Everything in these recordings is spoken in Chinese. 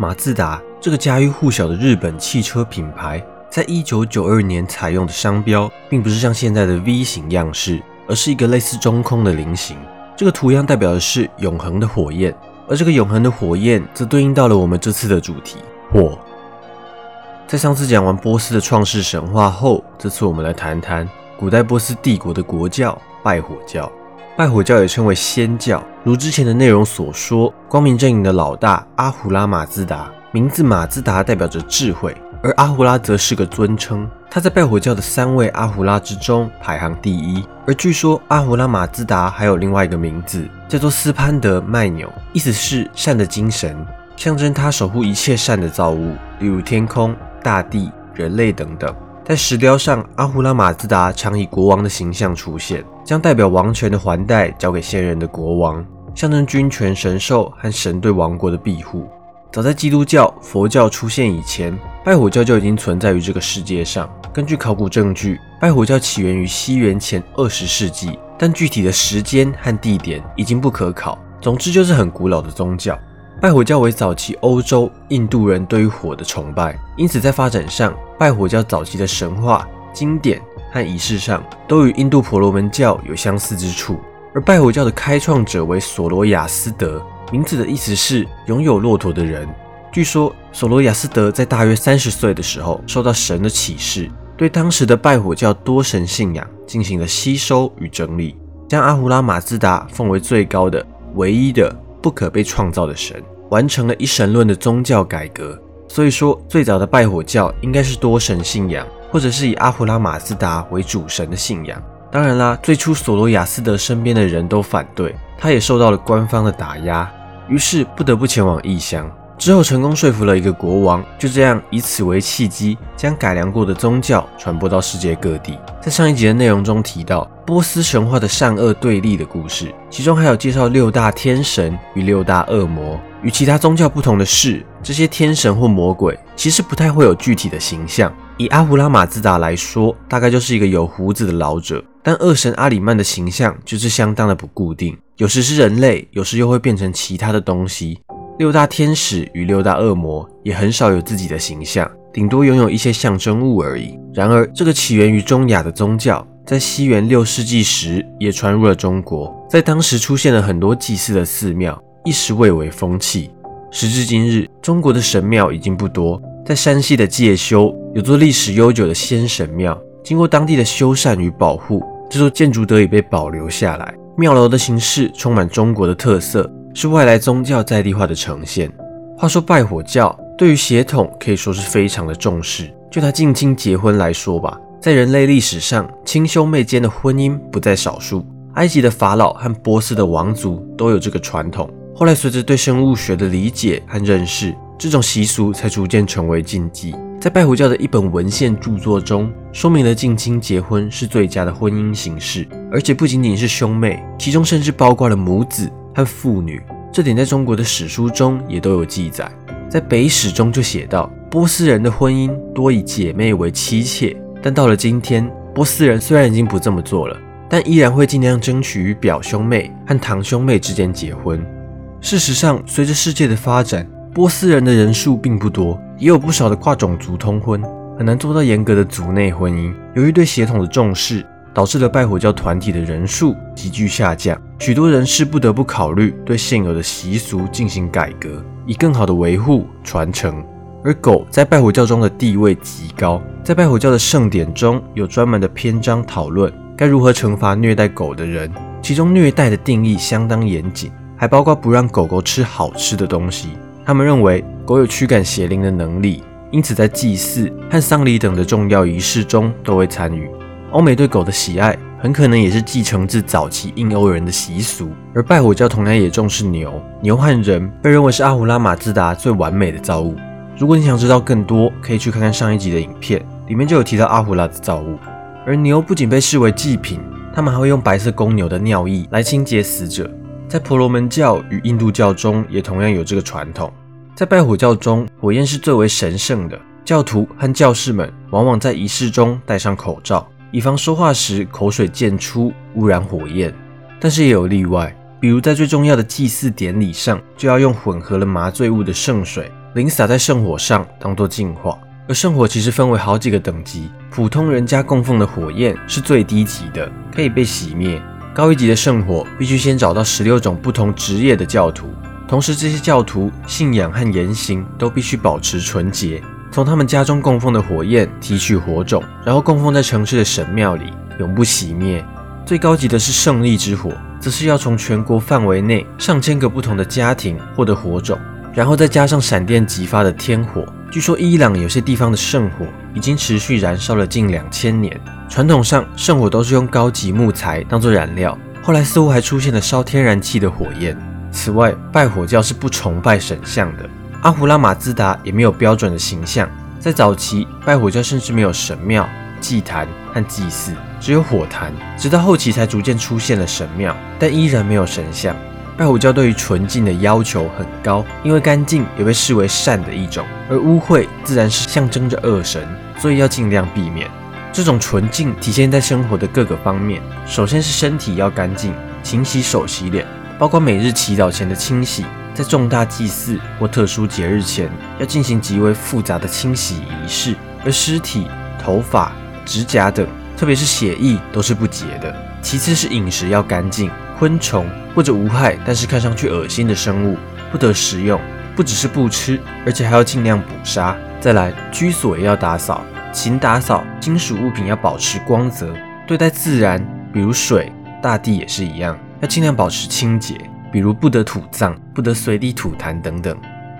马自达这个家喻户晓的日本汽车品牌，在一九九二年采用的商标，并不是像现在的 V 型样式，而是一个类似中空的菱形。这个图样代表的是永恒的火焰，而这个永恒的火焰，则对应到了我们这次的主题——火。在上次讲完波斯的创世神话后，这次我们来谈谈古代波斯帝国的国教——拜火教。拜火教也称为仙教，如之前的内容所说，光明阵营的老大阿胡拉马自达，名字马自达代表着智慧，而阿胡拉则是个尊称。他在拜火教的三位阿胡拉之中排行第一。而据说阿胡拉马自达还有另外一个名字，叫做斯潘德麦纽，意思是善的精神，象征他守护一切善的造物，例如天空、大地、人类等等。在石雕上，阿胡拉马自达常以国王的形象出现，将代表王权的环带交给先人的国王，象征君权神授和神对王国的庇护。早在基督教、佛教出现以前，拜火教就已经存在于这个世界上。根据考古证据，拜火教起源于西元前二十世纪，但具体的时间和地点已经不可考。总之，就是很古老的宗教。拜火教为早期欧洲印度人对于火的崇拜，因此在发展上，拜火教早期的神话、经典和仪式上都与印度婆罗门教有相似之处。而拜火教的开创者为索罗亚斯德，名字的意思是拥有骆驼的人。据说索罗亚斯德在大约三十岁的时候，受到神的启示，对当时的拜火教多神信仰进行了吸收与整理，将阿胡拉马兹达奉为最高的、唯一的。不可被创造的神，完成了一神论的宗教改革。所以说，最早的拜火教应该是多神信仰，或者是以阿胡拉马斯达为主神的信仰。当然啦，最初索罗亚斯德身边的人都反对，他也受到了官方的打压，于是不得不前往异乡。之后成功说服了一个国王，就这样以此为契机，将改良过的宗教传播到世界各地。在上一集的内容中提到波斯神话的善恶对立的故事，其中还有介绍六大天神与六大恶魔。与其他宗教不同的是，这些天神或魔鬼其实不太会有具体的形象。以阿胡拉马兹达来说，大概就是一个有胡子的老者；但恶神阿里曼的形象就是相当的不固定，有时是人类，有时又会变成其他的东西。六大天使与六大恶魔也很少有自己的形象，顶多拥有一些象征物而已。然而，这个起源于中亚的宗教，在西元六世纪时也传入了中国，在当时出现了很多祭祀的寺庙，一时蔚为风气。时至今日，中国的神庙已经不多，在山西的介休有座历史悠久的仙神庙，经过当地的修缮与保护，这座建筑得以被保留下来。庙楼的形式充满中国的特色。是外来宗教在地化的呈现。话说拜火教对于血统可以说是非常的重视。就他近亲结婚来说吧，在人类历史上，亲兄妹间的婚姻不在少数。埃及的法老和波斯的王族都有这个传统。后来随着对生物学的理解和认识，这种习俗才逐渐成为禁忌。在拜火教的一本文献著作中，说明了近亲结婚是最佳的婚姻形式，而且不仅仅是兄妹，其中甚至包括了母子。和父女，这点在中国的史书中也都有记载。在《北史》中就写到，波斯人的婚姻多以姐妹为妻妾。但到了今天，波斯人虽然已经不这么做了，但依然会尽量争取与表兄妹和堂兄妹之间结婚。事实上，随着世界的发展，波斯人的人数并不多，也有不少的跨种族通婚，很难做到严格的族内婚姻。由于对血统的重视。导致了拜火教团体的人数急剧下降，许多人士不得不考虑对现有的习俗进行改革，以更好的维护传承。而狗在拜火教中的地位极高，在拜火教的圣典中有专门的篇章讨论该如何惩罚虐待狗的人，其中虐待的定义相当严谨，还包括不让狗狗吃好吃的东西。他们认为狗有驱赶邪灵的能力，因此在祭祀和丧礼等的重要仪式中都会参与。欧美对狗的喜爱很可能也是继承自早期印欧人的习俗，而拜火教同样也重视牛。牛和人被认为是阿胡拉马自达最完美的造物。如果你想知道更多，可以去看看上一集的影片，里面就有提到阿胡拉的造物。而牛不仅被视为祭品，他们还会用白色公牛的尿液来清洁死者。在婆罗门教与印度教中也同样有这个传统。在拜火教中，火焰是最为神圣的，教徒和教士们往往在仪式中戴上口罩。以防说话时口水溅出污染火焰，但是也有例外，比如在最重要的祭祀典礼上，就要用混合了麻醉物的圣水淋洒在圣火上，当做净化。而圣火其实分为好几个等级，普通人家供奉的火焰是最低级的，可以被熄灭。高一级的圣火必须先找到十六种不同职业的教徒，同时这些教徒信仰和言行都必须保持纯洁。从他们家中供奉的火焰提取火种，然后供奉在城市的神庙里，永不熄灭。最高级的是胜利之火，则是要从全国范围内上千个不同的家庭获得火种，然后再加上闪电激发的天火。据说伊朗有些地方的圣火已经持续燃烧了近两千年。传统上，圣火都是用高级木材当做燃料，后来似乎还出现了烧天然气的火焰。此外，拜火教是不崇拜神像的，阿胡拉马兹达也没有标准的形象。在早期，拜火教甚至没有神庙、祭坛和祭祀，只有火坛。直到后期才逐渐出现了神庙，但依然没有神像。拜火教对于纯净的要求很高，因为干净也被视为善的一种，而污秽自然是象征着恶神，所以要尽量避免。这种纯净体现在生活的各个方面，首先是身体要干净，勤洗手、洗脸，包括每日祈祷前的清洗，在重大祭祀或特殊节日前要进行极为复杂的清洗仪式，而尸体、头发、指甲等，特别是血液都是不洁的。其次是饮食要干净。昆虫或者无害但是看上去恶心的生物不得食用，不只是不吃，而且还要尽量捕杀。再来，居所也要打扫，勤打扫，金属物品要保持光泽。对待自然，比如水、大地也是一样，要尽量保持清洁，比如不得土葬，不得随地吐痰等等。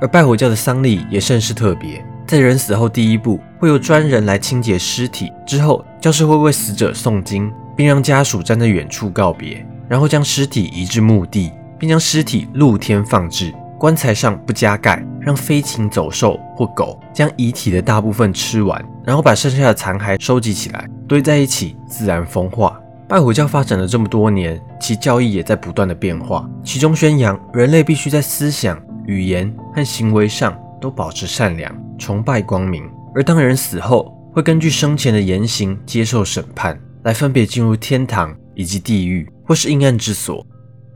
而拜火教的丧礼也甚是特别，在人死后第一步会有专人来清洁尸体，之后教士会为死者诵经，并让家属站在远处告别。然后将尸体移至墓地，并将尸体露天放置，棺材上不加盖，让飞禽走兽或狗将遗体的大部分吃完，然后把剩下的残骸收集起来，堆在一起自然风化。拜火教发展了这么多年，其教义也在不断的变化，其中宣扬人类必须在思想、语言和行为上都保持善良，崇拜光明，而当人死后，会根据生前的言行接受审判，来分别进入天堂以及地狱。或是阴暗之所。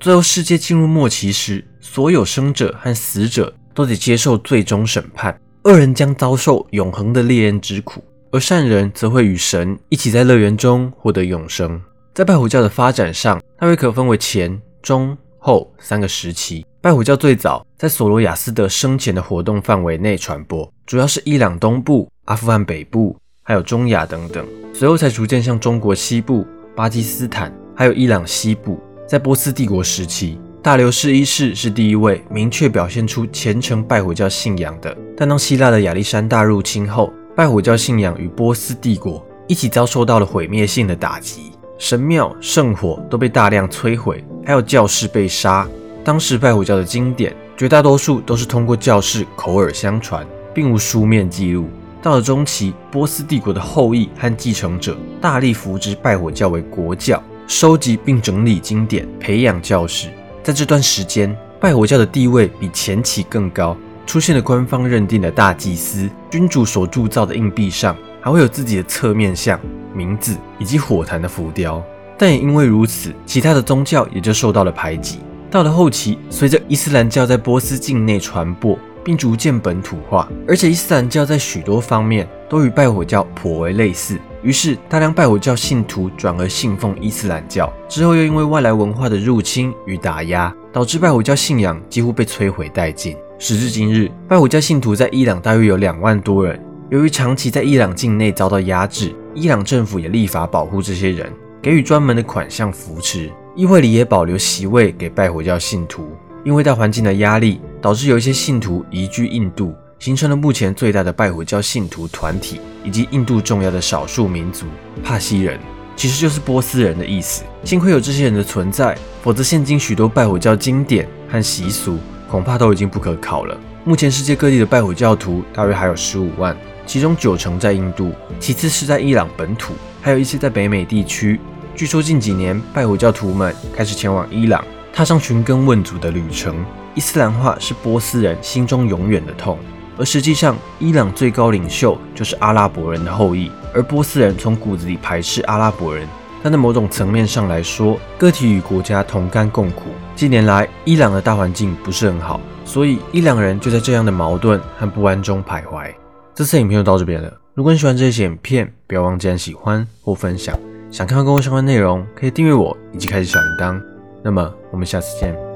最后，世界进入末期时，所有生者和死者都得接受最终审判。恶人将遭受永恒的烈焰之苦，而善人则会与神一起在乐园中获得永生。在拜火教的发展上，大约可分为前、中、后三个时期。拜火教最早在索罗亚斯德生前的活动范围内传播，主要是伊朗东部、阿富汗北部，还有中亚等等。随后才逐渐向中国西部、巴基斯坦。还有伊朗西部，在波斯帝国时期，大流士一世是第一位明确表现出虔诚拜火教信仰的。但当希腊的亚历山大入侵后，拜火教信仰与波斯帝国一起遭受到了毁灭性的打击，神庙、圣火都被大量摧毁，还有教士被杀。当时拜火教的经典绝大多数都是通过教士口耳相传，并无书面记录。到了中期，波斯帝国的后裔和继承者大力扶植拜火教为国教。收集并整理经典，培养教士。在这段时间，拜火教的地位比前期更高，出现了官方认定的大祭司。君主所铸造的硬币上还会有自己的侧面像、名字以及火坛的浮雕。但也因为如此，其他的宗教也就受到了排挤。到了后期，随着伊斯兰教在波斯境内传播，并逐渐本土化，而且伊斯兰教在许多方面都与拜火教颇为类似。于是，大量拜火教信徒转而信奉伊斯兰教。之后，又因为外来文化的入侵与打压，导致拜火教信仰几乎被摧毁殆尽。时至今日，拜火教信徒在伊朗大约有两万多人。由于长期在伊朗境内遭到压制，伊朗政府也立法保护这些人，给予专门的款项扶持。议会里也保留席位给拜火教信徒。因为大环境的压力，导致有一些信徒移居印度。形成了目前最大的拜火教信徒团体，以及印度重要的少数民族帕西人，其实就是波斯人的意思。幸亏有这些人的存在，否则现今许多拜火教经典和习俗恐怕都已经不可考了。目前世界各地的拜火教徒大约还有十五万，其中九成在印度，其次是在伊朗本土，还有一些在北美地区。据说近几年拜火教徒们开始前往伊朗，踏上寻根问祖的旅程。伊斯兰化是波斯人心中永远的痛。而实际上，伊朗最高领袖就是阿拉伯人的后裔，而波斯人从骨子里排斥阿拉伯人，但在某种层面上来说，个体与国家同甘共苦。近年来，伊朗的大环境不是很好，所以伊朗人就在这样的矛盾和不安中徘徊。这次影片就到这边了。如果你喜欢这些影片，不要忘记按喜欢或分享。想看到更多相关内容，可以订阅我以及开启小铃铛。那么，我们下次见。